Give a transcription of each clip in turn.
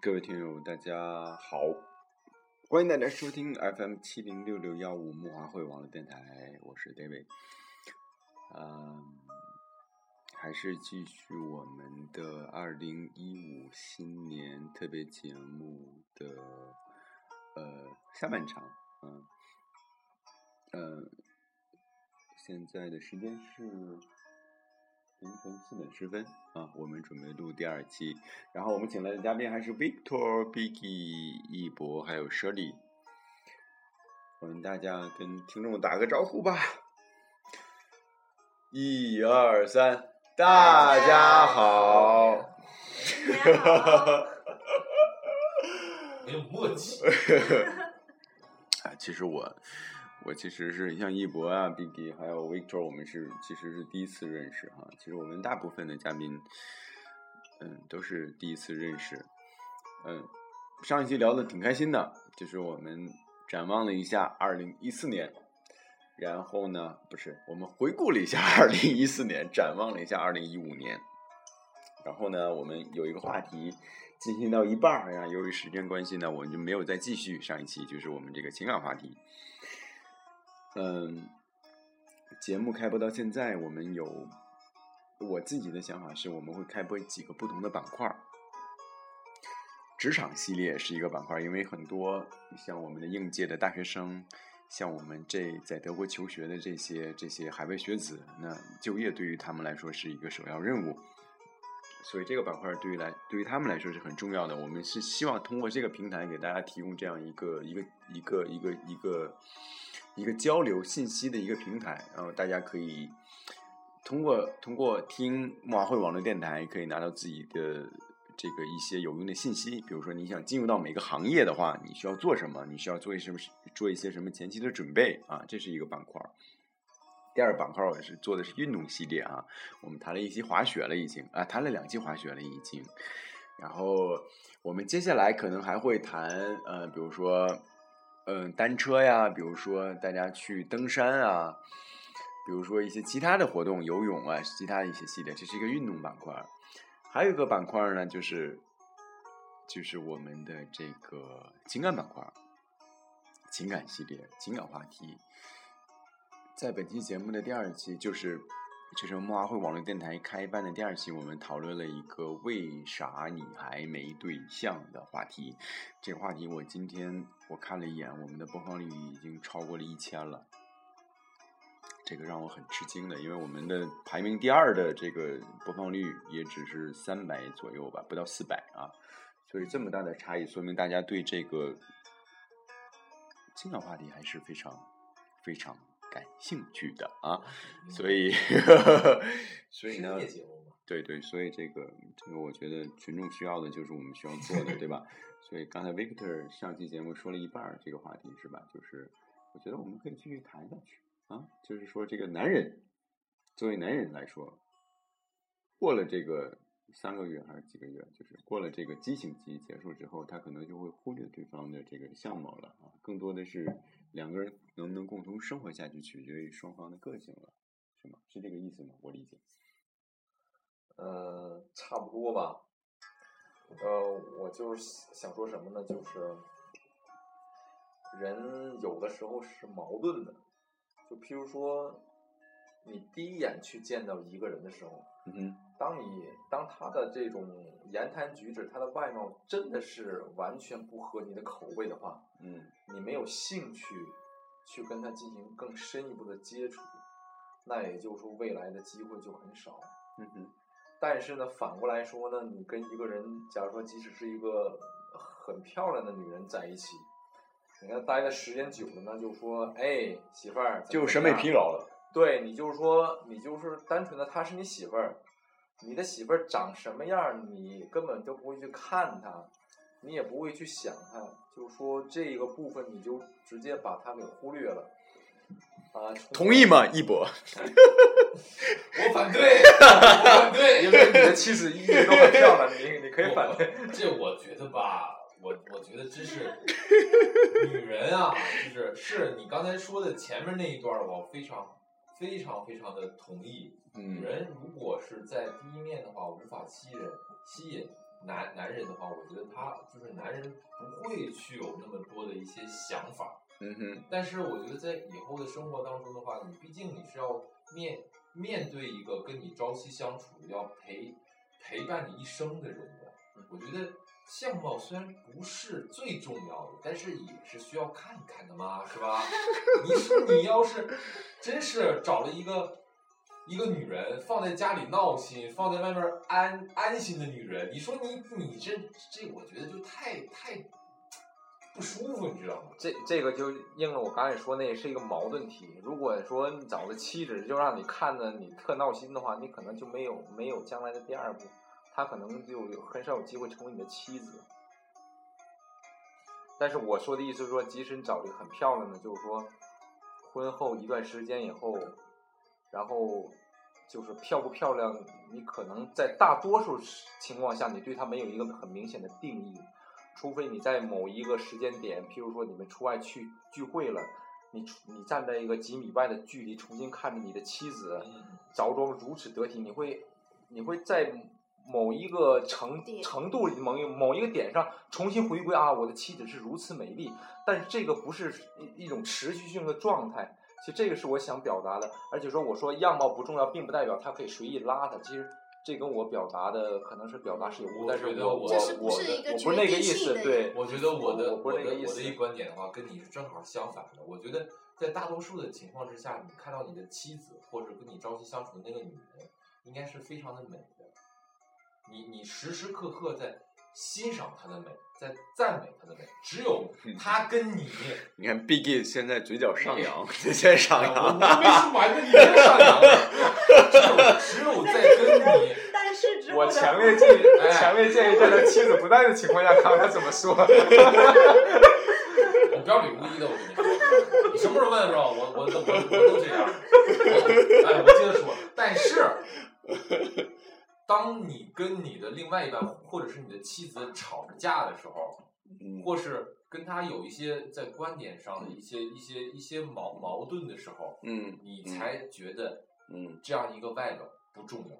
各位听友，大家好，欢迎大家收听 FM 七零六六幺五木华会网络电台，我是 David。嗯，还是继续我们的二零一五新年特别节目的呃下半场，嗯，呃，现在的时间是。凌晨四点十分啊，我们准备录第二期，然后我们请来的嘉宾还是 Victor、Biggy、一博还有 Shirley，我们大家跟听众打个招呼吧，一二三，大家好，哈哈哈哈哈，没有默契，啊，其实我。我其实是像一博啊、B B 还有 Victor，我们是其实是第一次认识哈。其实我们大部分的嘉宾，嗯，都是第一次认识。嗯，上一期聊的挺开心的，就是我们展望了一下二零一四年，然后呢，不是我们回顾了一下 二零一四年，展望了一下二零一五年，然后呢，我们有一个话题进行到一半儿呀，由于时间关系呢，我们就没有再继续上一期，就是我们这个情感话题。嗯，节目开播到现在，我们有我自己的想法是，我们会开播几个不同的板块职场系列是一个板块因为很多像我们的应届的大学生，像我们这在德国求学的这些这些海外学子，那就业对于他们来说是一个首要任务，所以这个板块对于来对于他们来说是很重要的。我们是希望通过这个平台给大家提供这样一个一个一个一个一个。一个交流信息的一个平台，然后大家可以通过通过听木马会网络电台，可以拿到自己的这个一些有用的信息。比如说，你想进入到每个行业的话，你需要做什么？你需要做一些什么？做一些什么前期的准备啊？这是一个板块。第二板块我是做的是运动系列啊，我们谈了一期滑雪了，已经啊，谈了两期滑雪了，已经。然后我们接下来可能还会谈呃，比如说。嗯，单车呀，比如说大家去登山啊，比如说一些其他的活动，游泳啊，其他的一些系列，这是一个运动板块。还有一个板块呢，就是就是我们的这个情感板块，情感系列，情感话题。在本期节目的第二期，就是。这是木阿会网络电台开办的第二期，我们讨论了一个为啥你还没对象的话题。这个话题我今天我看了一眼，我们的播放率已经超过了一千了。这个让我很吃惊的，因为我们的排名第二的这个播放率也只是三百左右吧，不到四百啊。所以这么大的差异，说明大家对这个情感话题还是非常非常。感兴趣的啊，所以，所以呢，对对，所以这个这个，我觉得群众需要的就是我们需要做的，对吧？所以刚才 Victor 上期节目说了一半这个话题是吧？就是我觉得我们可以继续谈下去啊，就是说这个男人作为男人来说，过了这个三个月还是几个月，就是过了这个激情期结束之后，他可能就会忽略对方的这个相貌了啊，更多的是。两个人能不能共同生活下去，取决于双方的个性了，是吗？是这个意思吗？我理解。呃，差不多吧。呃，我就是想说什么呢？就是人有的时候是矛盾的，就譬如说，你第一眼去见到一个人的时候，嗯当你当他的这种言谈举止，他的外貌真的是完全不合你的口味的话，嗯，你没有兴趣去跟他进行更深一步的接触，那也就是说未来的机会就很少。嗯哼。但是呢，反过来说呢，你跟一个人，假如说即使是一个很漂亮的女人在一起，你看待的时间久了呢，就说，哎，媳妇儿，就审美疲劳了。对你就是说，你就是单纯的她是你媳妇儿。你的媳妇儿长什么样，你根本都不会去看她，你也不会去想她，就是说这个部分你就直接把她给忽略了，啊？同意吗，一博？我反对，我反对，因为你的妻子一直都很漂亮，你你可以反对。这我觉得吧，我我觉得真是 女人啊，就是是你刚才说的前面那一段，我非常非常非常的同意。女人如果是在第一面的话无法吸引吸引，男男人的话，我觉得他就是男人不会去有那么多的一些想法。嗯哼，但是我觉得在以后的生活当中的话，你毕竟你是要面面对一个跟你朝夕相处、要陪陪伴你一生的人的。我觉得相貌虽然不是最重要的，但是也是需要看一看的嘛，是吧？你说你要是真是找了一个一个女人放在家里闹心，放在外面安安心的女人，你说你你这这，我觉得就太太不舒服，你知道吗？这这个就应了我刚才说那是一个矛盾体。如果说你找个妻子就让你看着你特闹心的话，你可能就没有没有将来的第二步，他可能就有很少有机会成为你的妻子。但是我说的意思是说，即使你找了一个很漂亮的，就是说婚后一段时间以后，然后就是漂不漂亮，你可能在大多数情况下，你对她没有一个很明显的定义。除非你在某一个时间点，譬如说你们出外去聚会了，你你站在一个几米外的距离，重新看着你的妻子嗯，着装如此得体，你会你会在某一个程程度里某一某一个点上重新回归啊，我的妻子是如此美丽，但是这个不是一一种持续性的状态。其实这个是我想表达的，而且说我说样貌不重要，并不代表他可以随意邋遢。其实这跟我表达的可能是表达是有误，我但是觉得我我我这不我的是一个我不是那个意决定性的思，对。我觉得我的我不是的那个意思我的一观点的话，跟你是正好相反的。我觉得在大多数的情况之下，你看到你的妻子或者跟你朝夕相处的那个女人，应该是非常的美的。你你时时刻刻在欣赏她的美，在赞美她的美。只有她跟你，你看 Biggie 现在嘴角上扬，现在上扬，我没说完呢，你别上扬了。只有只有在跟你。我强烈建议，哎强烈建议在他妻子不在的情况下看看他怎么说。我标里无一的，我跟你说，你什么时候问是吧？我我我我我都这样。我哎，我接着说，但是，当你跟你的另外一半或者是你的妻子吵着架的时候，嗯。或是跟他有一些在观点上的一些一些一些矛矛盾的时候，嗯你才觉得嗯。这样一个外表不重要。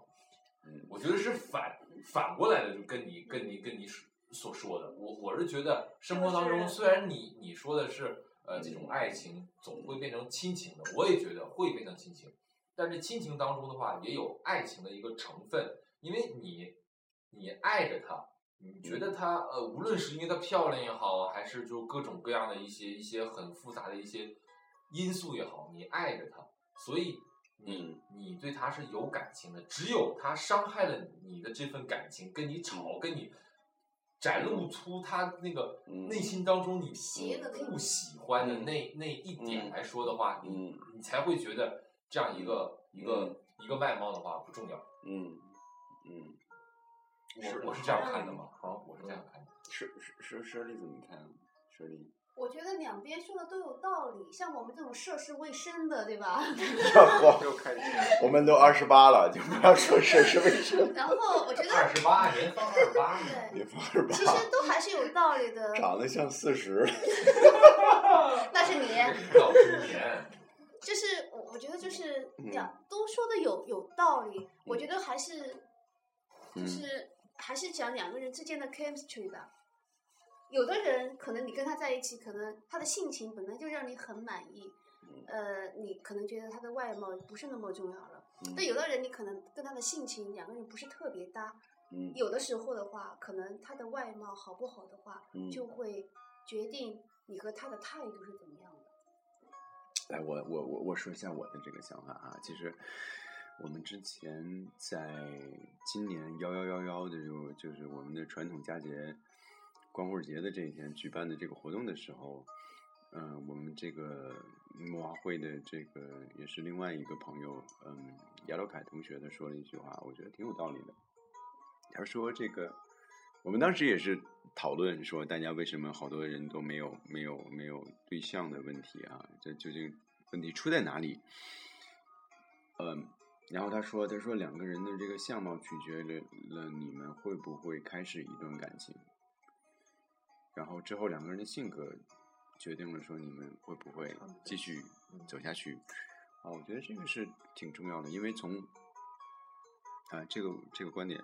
嗯。我觉得是反反过来的，就跟你跟你跟你所所说的，我我是觉得生活当中虽然你你说的是呃这种爱情总会变成亲情的，我也觉得会变成亲情，但是亲情当中的话也有爱情的一个成分，因为你你爱着她，你觉得她呃无论是因为她漂亮也好，还是就各种各样的一些一些很复杂的一些因素也好，你爱着她，所以你你对他是有感情的，只有他伤害了你的这份感情，跟你吵，跟你展露出他那个嗯。内心当中你邪的不喜欢的那那一点来说的话，你嗯。你才会觉得这样一个一个一个外貌的话不重要。嗯嗯，是我我是这样看的嘛，好，我是这样看的。是是是舍利怎么看？舍利，我觉得两边说的都有道理，像我们这种涉世未深的，对吧？又开始，我们都二十八了，就不要说涉世未深。然后我觉 得二得十八年方二十八呢，对，别放二十其，实都还是有道理的。长得像四十。那是你，就是我我觉得就是嗯两都说的有有道理，我觉得还是就嗯是还是讲两个人之间的 chemistry 吧。有的人可能你跟他在一起，可能他的性情本来就让你很满意，嗯呃，你可能觉得他的外貌不是那么重要了。嗯但有的人你可能跟他的性情两个人不是特别搭，嗯有的时候的话，可能他的外貌好不好的话，嗯就会决定你和他的态度是怎么样的。来，我我我我说一下我的这个想法啊，其实我们之前在今年幺幺幺幺的时候，就是我们的传统佳节光棍节的这一天举办的这个活动的时候，嗯、我们这个木华会的这个也是另外一个朋友，嗯，亚罗凯同学他说了一句话，我觉得挺有道理的。他说这个，我们当时也是讨论说，大家为什么好多人都没有没有没有对象的问题啊？这究竟问题出在哪里？嗯，然后他说，他说两个人的这个相貌取决了了你们会不会开始一段感情，然后之后两个人的性格决定了说你们会不会继续走下去。啊，我觉得这个是挺重要的，因为从啊这个这个观点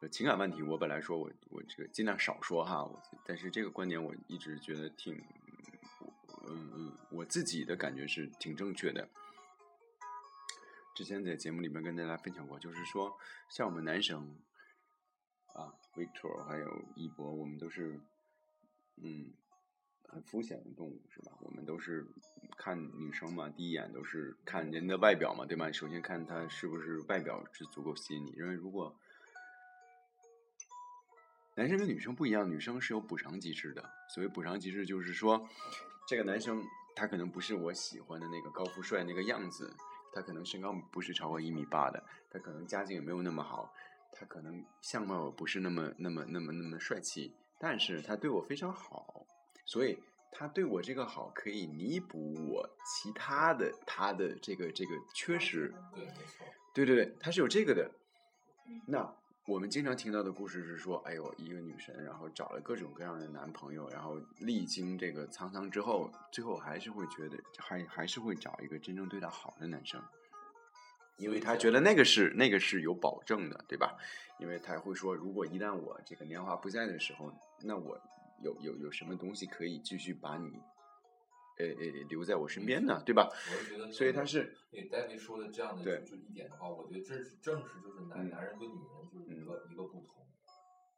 呃情感问题，我本来说我我这个尽量少说哈，我但是这个观点我一直觉得挺，嗯嗯，我自己的感觉是挺正确的。之前在节目里面跟大家分享过，就是说像我们男生啊，Victor 还有一博，我们都是嗯很肤浅的动物是吧？我们都是看女生嘛，第一眼都是看人的外表嘛，对吧？首先看她是不是外表是足够吸引你，因为如果男生跟女生不一样，女生是有补偿机制的。所谓补偿机制，就是说，这个男生他可能不是我喜欢的那个高富帅那个样子，他可能身高不是超过一米八的，他可能家境也没有那么好，他可能相貌不是那么那么那么那么帅气，但是他对我非常好，所以他对我这个好可以弥补我其他的他的这个这个缺失。对，没错。对对对，他是有这个的。那我们经常听到的故事是说，哎呦，一个女神，然后找了各种各样的男朋友，然后历经这个沧桑之后，最后还是会觉得，还还是会找一个真正对她好的男生，因为他觉得那个是那个是有保证的，对吧？因为他会说，如果一旦我这个年华不在的时候，那我有有有什么东西可以继续把你，呃呃留在我身边呢，对吧？我是觉得，所以他是对戴维说的这样的对就是一点的话，我觉得这是正是就是男嗯男人跟女人就是一个一个不同，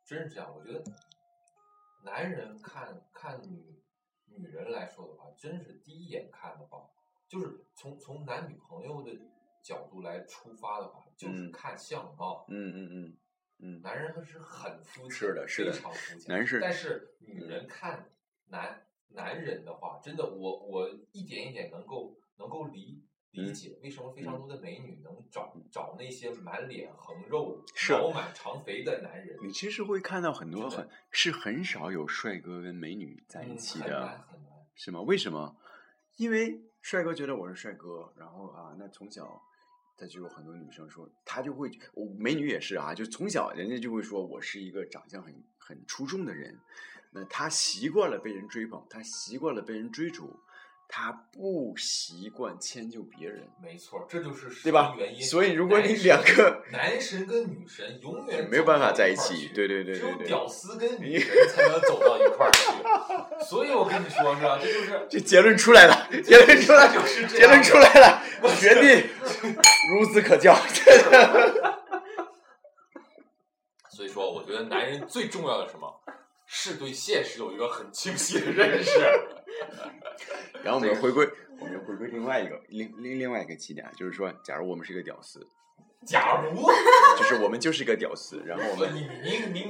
真是这样。我觉得男人看看女女人来说的话，真是第一眼看的话，就是从从男女朋友的角度来出发的话，就是嗯看相貌。嗯嗯嗯嗯，男人他是很肤浅，是的是的非常肤浅。男士但是女人看男男人的话，真的，我我一点一点能够能够理理嗯解为什么非常多的美女能找找那些满脸横肉、是饱满长肥的男人，你其实会看到很多很是很少有帅哥跟美女在一嗯很起的，难很难。是吗？为什么？因为帅哥觉得我是帅哥，然后啊，那从小他就有很多女生说，他就会，我美女也是啊，就从小人家就会说我是一个长相很很出众的人，那他习惯了被人追捧，他习惯了被人追逐，他不习惯迁就别人。没错，这就是对吧原因。所以如果你两个男神跟女神永远没有办法在一起对对对只有对对屌丝跟女神才能走到一块儿去。所以我跟你说，是吧？这就是 这结论出来了，结论出来就是这结论出来了，决定 孺子可教。所以说，我觉得男人最重要的什么？是对现实有一个很清晰的认识。然后我们回归，我们回归另外一个另另另外一个起点，就是说，假如我们是一个屌丝，假如 就是我们就是一个屌丝，然后我们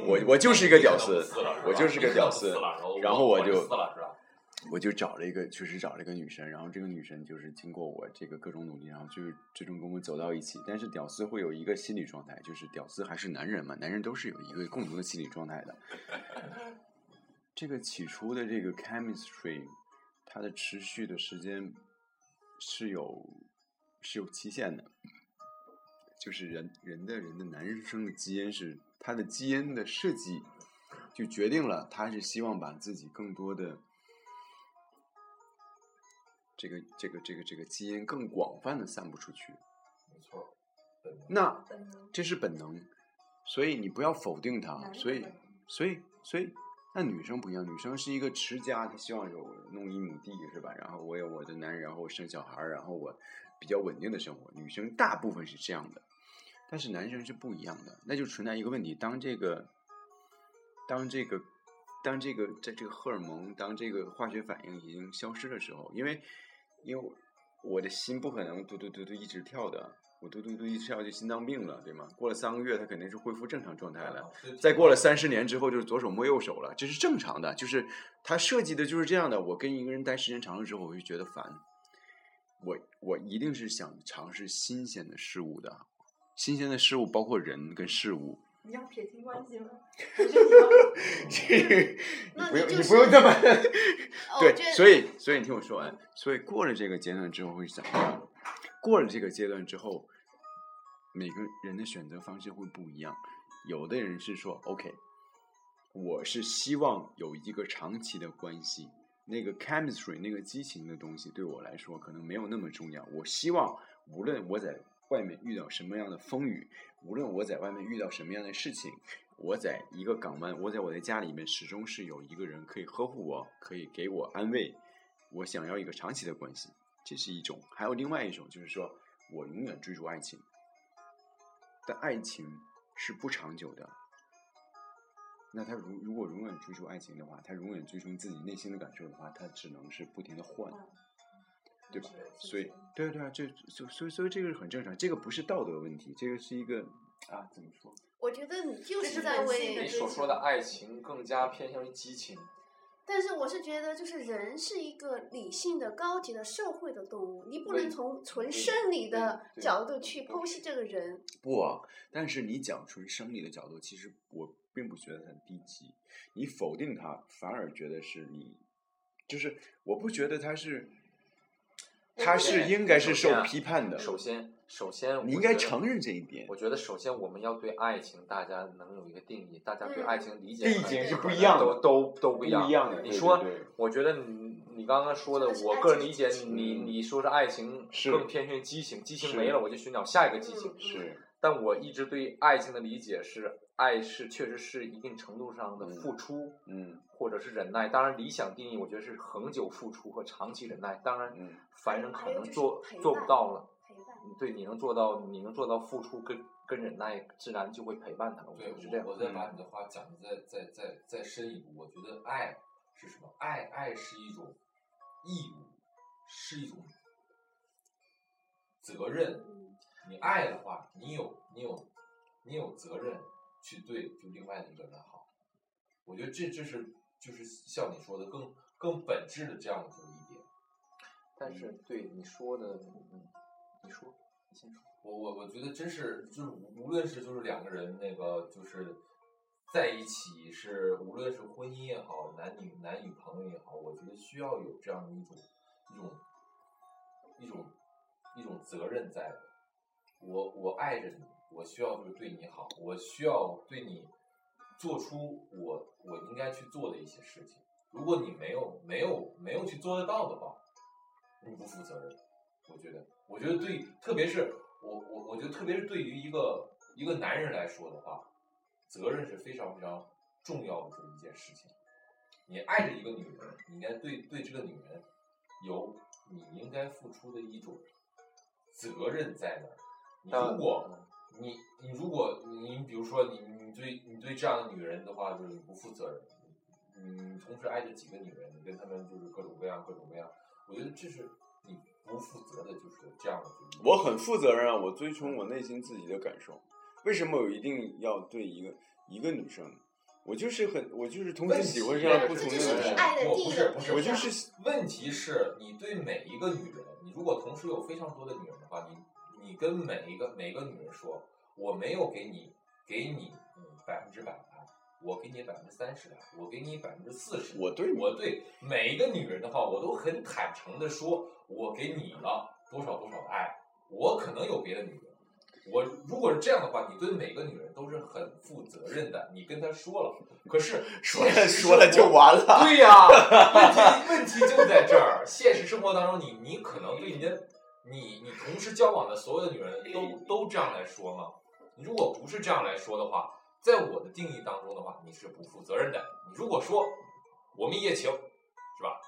我我就是一个屌丝我就是个屌丝然后我就我？就找了一个，确实找了一个女生，然后这个女生就是经过我这个各种努力，然后就是最终跟我走到一起。但是屌丝会有一个心理状态，就是屌丝还是男人嘛，男人都是有一个共同的心理状态的。这个起初的这个 chemistry，它的持续的时间是有是有期限的，就是人人的人的男生的基因是他的基因的设计，就决定了他是希望把自己更多的这个这个这个这个基因更广泛的散布出去。没错，那这是本能，所以你不要否定它。所以，所以，所以，那女生不一样，女生是一个持家，她希望有弄一亩地是吧？然后我有我的男人，然后我生小孩，然后我比较稳定的生活。女生大部分是这样的，但是男生是不一样的，那就存在一个问题：当这个，当这个，当这个在这个荷尔蒙，当这个化学反应已经消失的时候，因为，因为我的心不可能嘟嘟嘟嘟一直跳的，我嘟嘟嘟一直跳就心脏病了，对吗？过了三个月，它肯定是恢复正常状态了。再过了三十年之后，就是左手摸右手了，这是正常的。就是它设计的就是这样的。我跟一个人待时间长了之后，我就觉得烦。我我一定是想尝试新鲜的事物的，新鲜的事物包括人跟事物。你要撇清关系吗？你不用，那你不用这么。对所以所以你听我说完。所以过了这个阶段之后会怎么样？过了这个阶段之后，每个人的选择方式会不一样。有的人是说，OK，我是希望有一个长期的关系，那个 chemistry 那个激情的东西对我来说可能没有那么重要。我希望无论我在外面遇到什么样的风雨，无论我在外面遇到什么样的事情，我在一个港湾，我在我的家里面始终是有一个人可以呵护我，可以给我安慰。我想要一个长期的关系，这是一种；还有另外一种，就是说我永远追逐爱情，但爱情是不长久的。那他如如果永远追逐爱情的话，他永远追逐自己内心的感受的话，他只能是不停的换。对吧？所以，对啊对啊，这所所以所以这个是很正常，这个不是道德问题，这个是一个啊，怎么说？我觉得你就是在为你所说的爱情更加偏向于激情。但是我是觉得，就是人是一个理性的、高级的社会的动物，你不能从纯生理的角度去剖析这个人。不啊，但是你讲纯生理的角度，其实我并不觉得很低级，你否定他，反而觉得是你，就是我不觉得他是，他是应该是受批判的，首先，首先你应该承认这一点。我。觉得首先我们要对爱情，大家能有一个定义，大家对嗯爱情理解理可能解是不一样的。都都都不不一样。一样的，你说我觉得你你刚刚说的我个人理解，你嗯你说是爱情是。更偏向激情，激情没了我就寻找下一个激情。嗯是但我一直对爱情的理解是，爱是确实是一定程度上的嗯付出，嗯或者是忍耐。当然，理想定义我觉得是恒久付出和长期忍耐。当然，嗯凡人可能做做不到了。陪伴。对，你能做到，你能做到付出跟跟忍耐，自然就会陪伴他。我觉对，得是这样我。我再把你的话讲的再再再再深一步，我觉得爱是什么？爱爱是一种义务，是一种责任。嗯你爱的话，你有你有你有责任去对就另外的一个人好。我觉得这这是就是像你说的更更本质的这样的一点。但是对你说的，嗯，你说，你先说。我我我觉得真是就是无无论是就是两个人那个就是在一起是无论是婚姻也好，男女男女朋友也好，我觉得需要有这样的一种一种一种一种责任在的。我我爱着你，我需要就是对你好，我需要对你做出我我应该去做的一些事情。如果你没有没有没有去做得到的话，你不负责任。我觉得，我觉得对，特别是我我我觉得特别是对于一个一个男人来说的话，责任是非常非常重要的这么一件事情。你爱着一个女人，你应该对对这个女人有你应该付出的一种责任在那儿。你如果你你如果你比如说你你对你对这样的女人的话，就是你不负责任，你你同时爱着几个女人，你跟他们就是各种各样各种各样，我觉得这是你不负责的，就是这样的我很负责任啊，我遵从我内心自己的感受。为什么我一定要对一个一个女生？我就是很，我就是同时喜欢上不同的这就是女生。你爱的不第一个不是不是，我就是问题是你对每一个女人，你如果同时有非常多的女人的话，你你跟每一个每一个女人说，我没有给你给你嗯百分之百的爱，我给你百分之三十的爱，我给你百分之四十。我对我对每一个女人的话，我都很坦诚的说，我给你了多少多少的爱，我可能有别的女人。我如果是这样的话，你对每个女人都是很负责任的，你跟她说了，可是 说了说了就完了。对呀、问题问题就在这儿。现实生活当中你，你可能对你的你你同时交往的所有的女人都都这样来说吗？你如果不是这样来说的话，在我的定义当中的话，你是不负责任的。你如果说我们一夜情，是吧？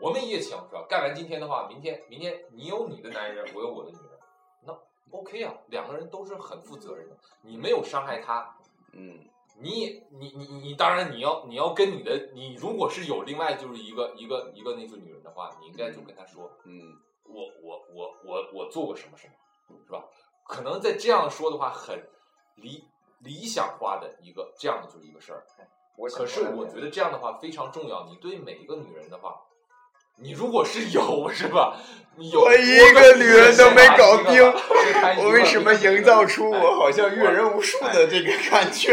我们一夜情是吧？干完今天的话，明天明天你有你的男人，我有我的女人，那 OK 啊，两个人都是很负责任的。你没有伤害他，嗯，你你你你当然你要你要跟你的你如果是有另外就是一个一个一个那个女人的话，你应该就跟她说，嗯，我我我我我做过什么什么，是吧？可能在这样说的话，很理理想化的一个这样的就是一个事儿。我可是我觉得这样的话非常重要。你对每一个女人的话，你如果是有是吧？你有我一个女人都没搞定我为什么营造出哎我好像阅人无数的这个感觉？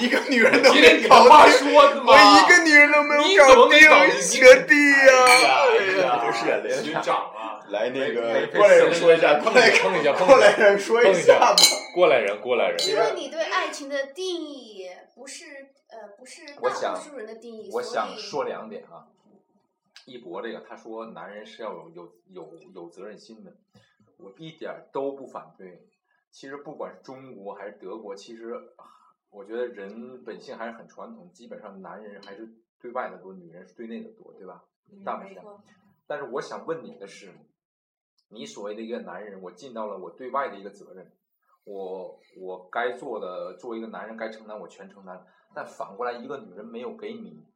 一个女人都没搞定，说？我一个女人都没有搞怎么没搞定定，学弟呀！哎呀，都是眼泪。学长啊！来，那个过来人说一下，过来碰一下，过来，人说一下下吧。过来人，过来人。因为你对爱情的定义不是呃不是我想大多数人的定义，我想说两点啊。一博这个他说男人是要有有有有责任心的，我一点儿都不反对。其实不管是中国还是德国，其实我觉得人本性还是很传统，基本上男人还是对外的多，女人是对内的多，对吧？大部分。但是我想问你的是，你所谓的一个男人，我尽到了我对外的一个责任，我我该做的作为一个男人该承担我全承担，但反过来一个女人没有给你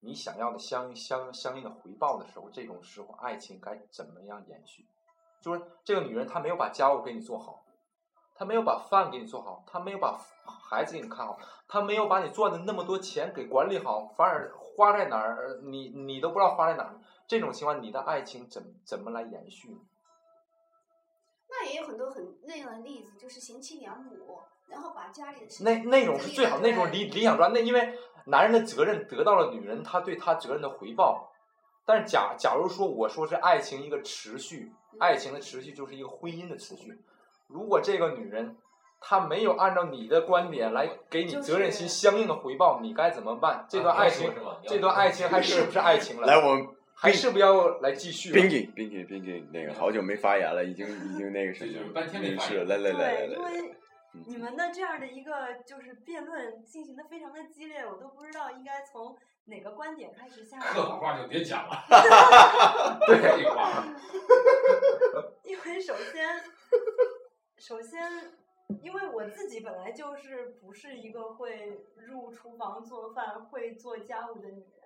你想要的相相相应的回报的时候，这种时候爱情该怎么样延续？就是这个女人她没有把家务给你做好，她没有把饭给你做好，她没有把孩子给你看好，她没有把你赚的那么多钱给管理好，反而花在哪儿你你都不知道花在哪儿。这种情况，你的爱情怎怎么来延续？那也有很多很那样的例子，就是贤妻良母，然后把家里的事那那种是最好，那种理理想状态。那因为男人的责任得到了女人他对他责任的回报，但是假假如说我说是爱情一个持续，爱情的持续就是一个婚姻的持续。如果这个女人她没有按照你的观点来给你责任心相应的回报，你该怎么办？这段啊爱情这段爱情还是不是爱情了？来，我们还是不要来继续了？冰姐，冰姐，冰姐，那个好久没发言了，已经已经那个什么半天没发是言来来来来为嗯你们的这样的一个就是辩论进行的非常的激烈，我都不知道应该从哪个观点开始下客套。话就别讲了，对废话。因为首先，首先，因为我自己本来就是不是一个会入厨房做饭、会做家务的女人。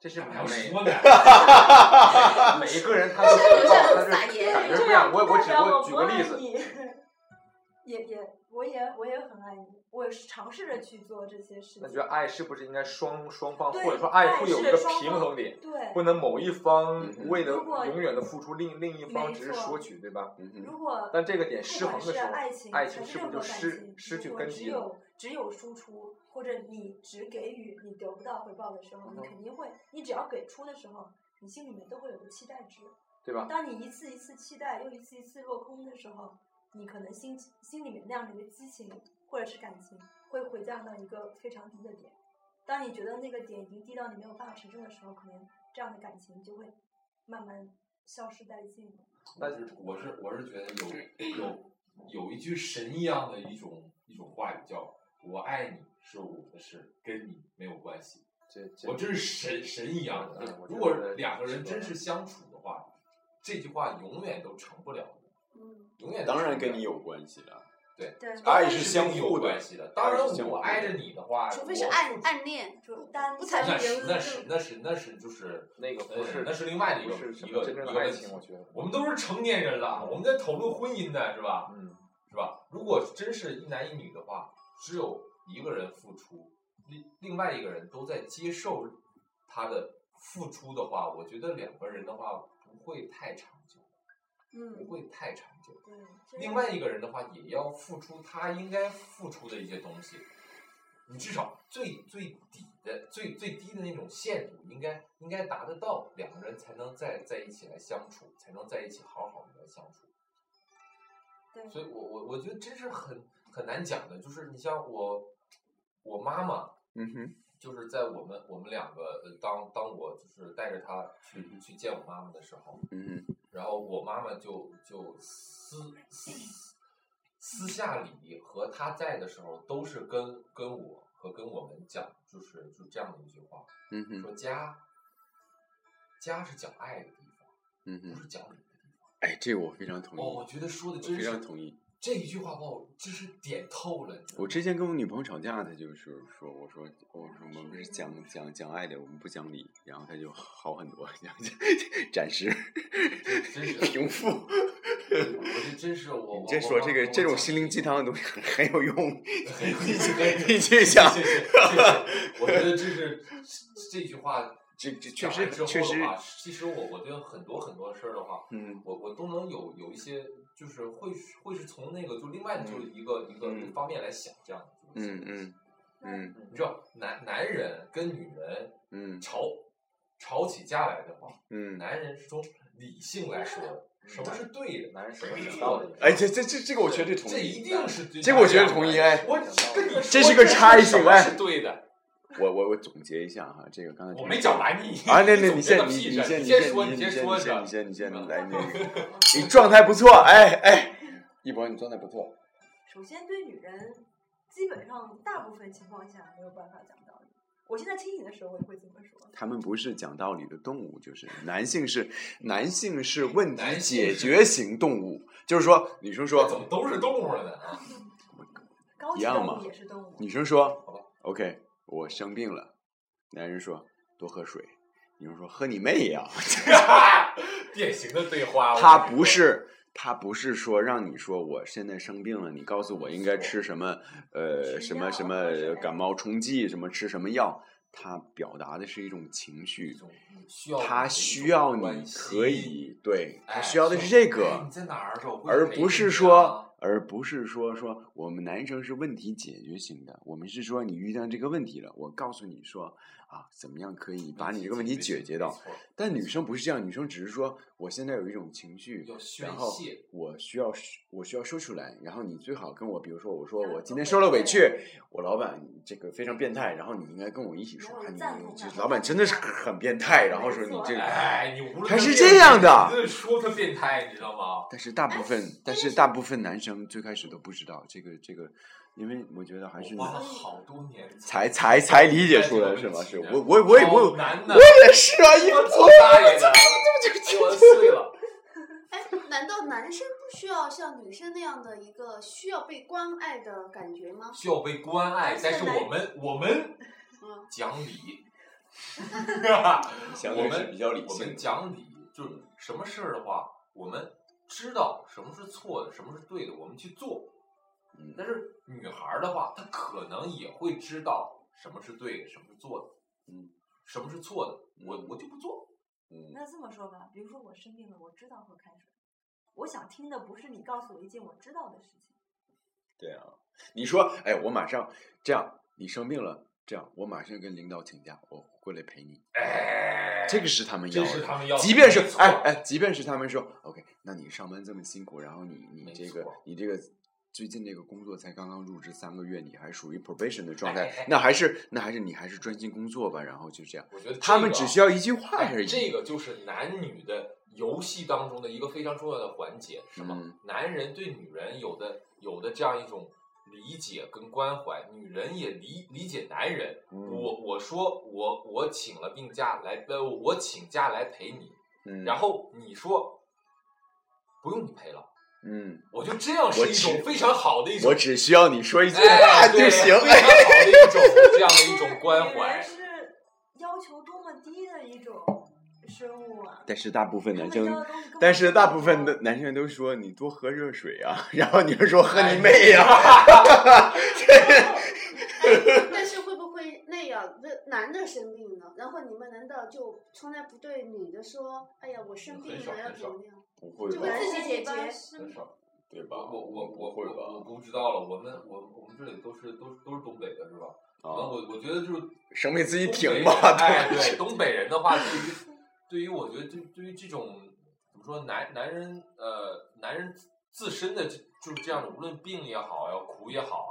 这是每说的，每一个人他的回报，他是感觉这不一样。我我只我不举个例子，也也，我也我也很爱你，我也是尝试着去做这些事情。那觉得爱是不是应该双双方，或者说爱会有一个平衡点，对，不能某一方为了永远的付出，另另一方只是索取，对吧？嗯哼，如果但这个点失衡的时候，爱情爱情是不是就失，失去如果只根基了？有只有输出，或者你只给予你得不到回报的时候，你嗯肯定会，你只要给出的时候，你心里面都会有个期待值。对吧？当你一次一次期待，又一次一次落空的时候，你可能心心里面那样的一个激情或者是感情，会回降到一个非常低的点。当你觉得那个点已经低到你没有办法承受的时候，可能这样的感情就会慢慢消失殆尽了。但是我是我是觉得有有有一句神一样的一种一种话语叫“我爱你是我的事，跟你没有关系这”，这我真是神神一样的如果两个人真是相处的话，这句话永远都成不了，嗯，永远当然跟你有关系的，对，爱是是相互关系的。当然我挨着你的话，除非是暗暗恋，就单不参与那是那是那是那是就是那个呃不是那是另外的一个是一个么真正一个问题的爱情，我觉得。我们都是成年人了，我们在讨论婚姻呢，是吧？嗯，是吧？如果真是一男一女的话，只有一个人付出，另另外一个人都在接受他的付出的话，我觉得两个人的话不会太长久，不嗯，会太长久。另外一个人的话，也要付出他应该付出的一些东西。你至少最最底的最最低的那种限度，应该应该达得到，两个人才能在在一起来相处，才能在一起好好的来相处。对所以我我我觉得真是很很难讲的，就是你像我我妈妈，嗯哼，就是在我们我们两个呃当当我就是带着她去嗯去见我妈妈的时候，嗯哼，然后我妈妈就就私私私下里和她在的时候，都是跟跟我和跟我们讲，就是就这样的一句话，嗯哼，说家家是讲爱的地方，嗯哼，不是讲理的地方。哎，这个我非常同哦，我意，觉得说的真是非常同意。这一句话把我就是点透了。我之前跟我女朋友吵架，她就是说，我说我说我们不是讲讲讲爱的，我们不讲理，然后她就好很多，讲暂时真是平复。我这真是我。你这说这个这种心灵鸡汤的东西很很有用，很有意思你去想我觉得这是这句话这这确实确实其实我我对很多很多事儿的话，嗯我我都能有有一些，就是会是会是从那个就另外的就是一个、一个嗯一个方面来想这样的东西。嗯嗯嗯你知道男男人跟女人嗯吵吵起架来的话，嗯，男人是从理性来说的，什么是对的，男人什么是讲道理？哎，这这这这个我绝对同意，这一定是对这个我绝对同意哎我跟你说，这是个差异性哎什么是对的，我我我总结一下哈，这个刚才我没讲完你啊，那那总你先你结个屁事你先先先你说先说你先你先你先来你你状态不错，哎哎，一博你状态不错，首先，对女人，基本上大部分情况下没有办法讲道理。我现在清醒的时候，我也会这么说。他们不是讲道理的动物，就是男性是男性是问题解是决型动物，就是说女生说怎么都是动物了呢？一样嘛动物也是动物。女生说好吧，OK，我生病了，男人说多喝水，女人说喝你妹呀、典型的对话。他不是他不是说让你说我现在生病了，你告诉我应该吃什么呃什么什么感冒冲剂，什么吃什么药，他表达的是一种情绪他需要你可以对他哎需要的是这个而不是说啊，而不是说说我们男生是问题解决型的，我们是说你遇到这个问题了，我告诉你说啊，怎么样可以把你这个问题解决到。但女生不是这样，女生只是说我现在有一种情绪然后我需要我需要说出来，然后你最好跟我，比如说我说我今天受了委屈，我老板这个非常变态，然后你应该跟我一起说，你这老板真的是很变态，然后说你这个。哎，你无论他是这样的说他变态，你知道吗？但是大部分，但是大部分男生最开始都不知道这个这个，因为我觉得还是我花了好多年才才才理解出来是吗？是我我我也我我也是啊，一我操大爷的，我碎了。哎，难道男生不需要像女生那样的一个需要被关爱的感觉吗？需要被关爱，但是我们我们 嗯，讲理，相我们比较理我们性。讲理，就是什么事儿的话，我们知道什么是错的，什么是对的，我们去做。嗯但是女孩儿的话，她可能也会知道什么是对的，什么是做的，嗯，什么是错的，我我就不做。嗯那这么说吧，比如说我生病了，我知道喝开水，我想听的不是你告诉我一件我知道的事情。对啊，你说，哎，我马上这样，你生病了，这样我马上跟领导请假，我过来陪你。哎，这个是他们要的，是他们要的，即便是哎哎，即便是他们说 OK，那你上班这么辛苦，然后你你这个你这个最近那个工作才刚刚入职三个月，你还属于 probation 的状态哎哎哎，那还是那还是你还是专心工作吧，然后就这样，我觉得他们只需要一句话哎而已。这个就是男女的游戏当中的一个非常重要的环节，是吗？嗯男人对女人有的有的这样一种理解跟关怀，女人也理理解男人。嗯我我说我我请了病假来，呃，我请假来陪你，嗯，然后你说不用你陪了，嗯，我就这样是一种非常好的一种我只需要你说一句话就行。非常好的一种这样的一种关怀。是要求多么低的一种生物啊！但是大部分男生但是大部分的男生都说你多喝热水啊，然后你就说喝哎你妹呀、那样？这男的生病了，然后你们难道就从来不对女的说：“哎呀，我生病了，要怎么样不会就会自己解决很是少，对吧？我我我会我我？不知道了。我们我我们这里都是都是都是东北的，是吧？啊，我我觉得就是生病自己挺吧，哎，都对，东北人的话，对于对于我觉得对对于这种怎么说，男男人呃男人自身的这就是这样的，无论病也好呀，苦也好啊，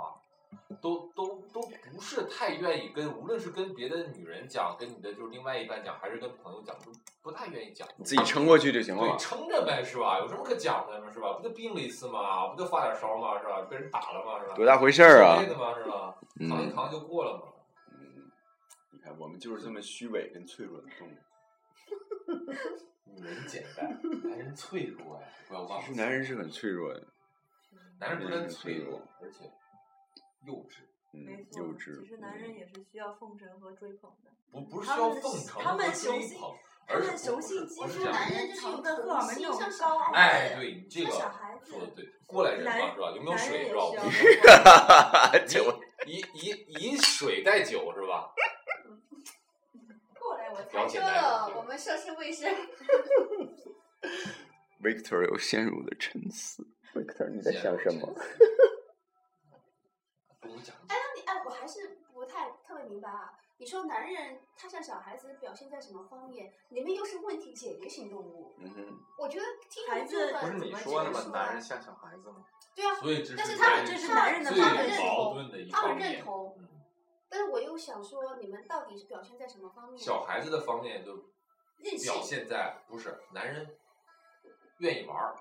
都都都不是太愿意跟，无论是跟别的女人讲，跟你的就是另外一半讲，还是跟朋友讲，都不太愿意讲。你自己撑过去就行了。撑着呗，是吧？有什么可讲的嘛，是吧？不就病了一次嘛，不就发点烧嘛，是吧？被人打了嘛，是吧？多大回事儿啊之类的嘛，是吧？扛一嗯扛就过了嘛。嗯，你看我们就是这么虚伪跟脆弱的动物。女人简单，男人脆弱呀，不要忘了。其实男人是很脆弱的，男人不但脆弱，而且幼稚，没嗯，错幼稚。其实男人嗯也是需要奉承和追捧的。不不是需要他们奉承他们和追雄性捧，他而是们雄性激素男人就是成有分荷尔蒙那种像小高孩哎，对你这个小孩子说的对，过来人嘛是吧？有没有水是吧？我需要们追捧这我以以以以水代酒是吧？过来我了才说了，我们涉世未深。Victor 又陷入了沉思。Victor 你在想什么？哎，那你哎，我还是不太特别明白啊。你说男人他像小孩子表现在什么方面？你们又是问题解决型动物，嗯哼，我觉得听孩子不是你怎么说的吗？男人像小孩子吗？对啊，所以这但是是他们这男人是男人的最他们认矛同盾的一他们认同嗯但是我又想说，你们到底是表现在什么方面？小孩子的方面就表现在不是男人愿意玩儿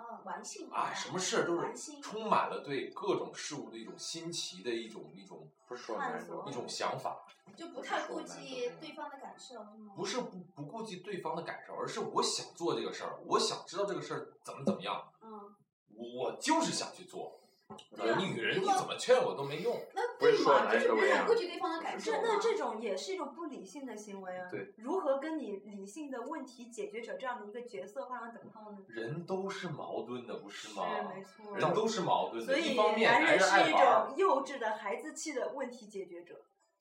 啊，玩性啊，什么事儿都是充满了对各种事物的一种新奇的一种一种不是说一种想法，就不太顾及对方的感受，是吗？不是不不顾及对方的感受，而是我想做这个事儿，我想知道这个事儿怎么怎么样，嗯，我我就是想去做。对啊女人你怎么劝我都没用。那不是说对嘛，就是不想顾及对方的感受嘛。那这种也是一种不理性的行为啊。对。如何跟你理性的问题解决者这样的一个角色画上等号呢？人都是矛盾的，不是吗是吗？没错。人都是矛盾的，所以一方面男人是一种幼稚的孩子气的问题解决者。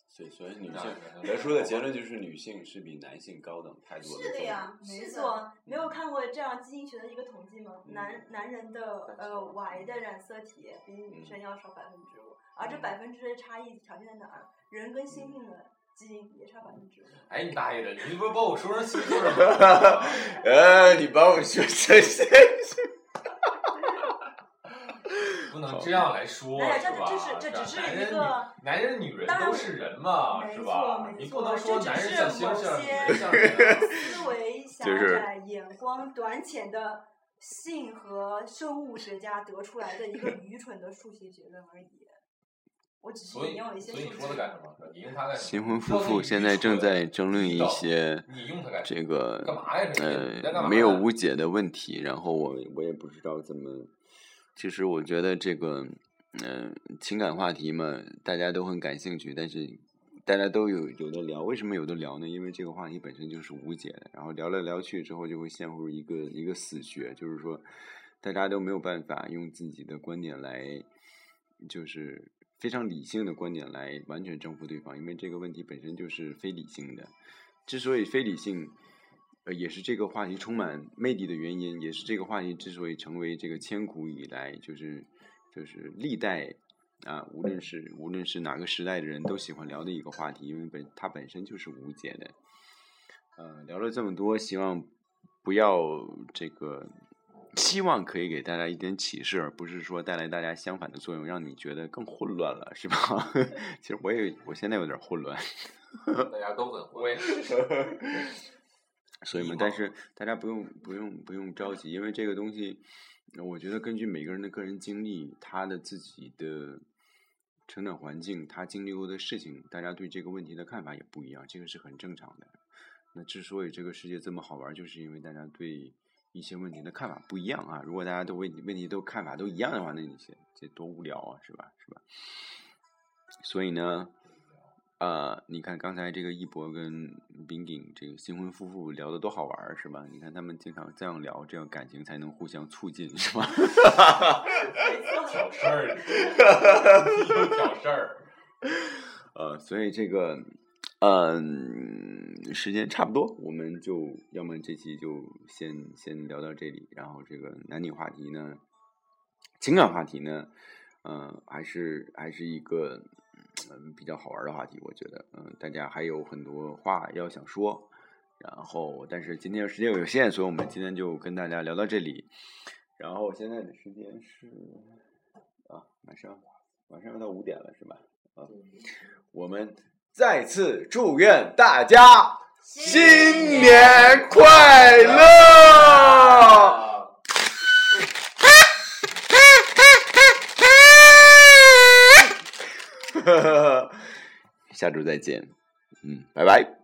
所以，所以女性那得出的结论就是女性是比男性高等太多是的呀，没错，没有看过这样基因学的一个统计吗？嗯。男男人的呃 Y 的染色体比女生要少百分之五，而这嗯。百分之的差异体现在哪儿？人跟猩猩的基因也差百分之五。哎，你大爷的，你不是把我说成星座了吗？呃，你把我说这些，不能这样来说，哎呀是吧？这这是这只是男人一个女男人女人当然都是人嘛，没错是吧？没你不能错这只说男人是像猩猩，某女些人像人 啊。思维狭就是窄、眼光短浅的性和生物学家得出来的一个愚蠢的数学结论而已。我只是引用了一些所以数据。你说它干什么？你用它干什么？新婚夫妇现在正在争论一些？这个呃没有无解的问题，然后我我也不知道怎么。其实我觉得这个，嗯、情感话题嘛，大家都很感兴趣，但是大家都有有的聊。为什么有的聊呢？因为这个话题本身就是无解的，然后聊来聊去之后，就会陷入一个一个死穴，就是说，大家都没有办法用自己的观点来，就是非常理性的观点来完全征服对方，因为这个问题本身就是非理性的。之所以非理性，呃，也是这个话题充满魅力的原因，也是这个话题之所以成为这个千古以来就是就是历代啊，无论是无论是哪个时代的人都喜欢聊的一个话题，因为本它本身就是无解的。呃，聊了这么多，希望不要这个，希望可以给大家一点启示，而不是说带来大家相反的作用，让你觉得更混乱了，是吧？其实我也我现在有点混乱。大家都很会。所以嘛，但是大家不用不用不用着急，因为这个东西，我觉得根据每个人的个人经历，他的自己的成长环境，他经历过的事情，大家对这个问题的看法也不一样，这个是很正常的。那之所以这个世界这么好玩，就是因为大家对一些问题的看法不一样啊。如果大家都问问题都看法都一样的话，那你这这多无聊啊，是吧？是吧？所以呢，呃，你看刚才这个一博跟冰顶这个新婚夫妇聊的多好玩儿，是吧？你看他们经常这样聊，这样感情才能互相促进，是吧？挑事儿，又挑事儿。呃，所以这个，嗯、时间差不多，我们就要么这期就先先聊到这里，然后这个男女话题呢，情感话题呢，嗯、还是还是一个嗯比较好玩的话题，我觉得，嗯、大家还有很多话要想说，然后但是今天时间有限，所以我们今天就跟大家聊到这里，然后现在的时间是啊，马上马上要到五点了，是吧？啊，我们再次祝愿大家新年快乐！下周再见，嗯，拜拜。拜拜。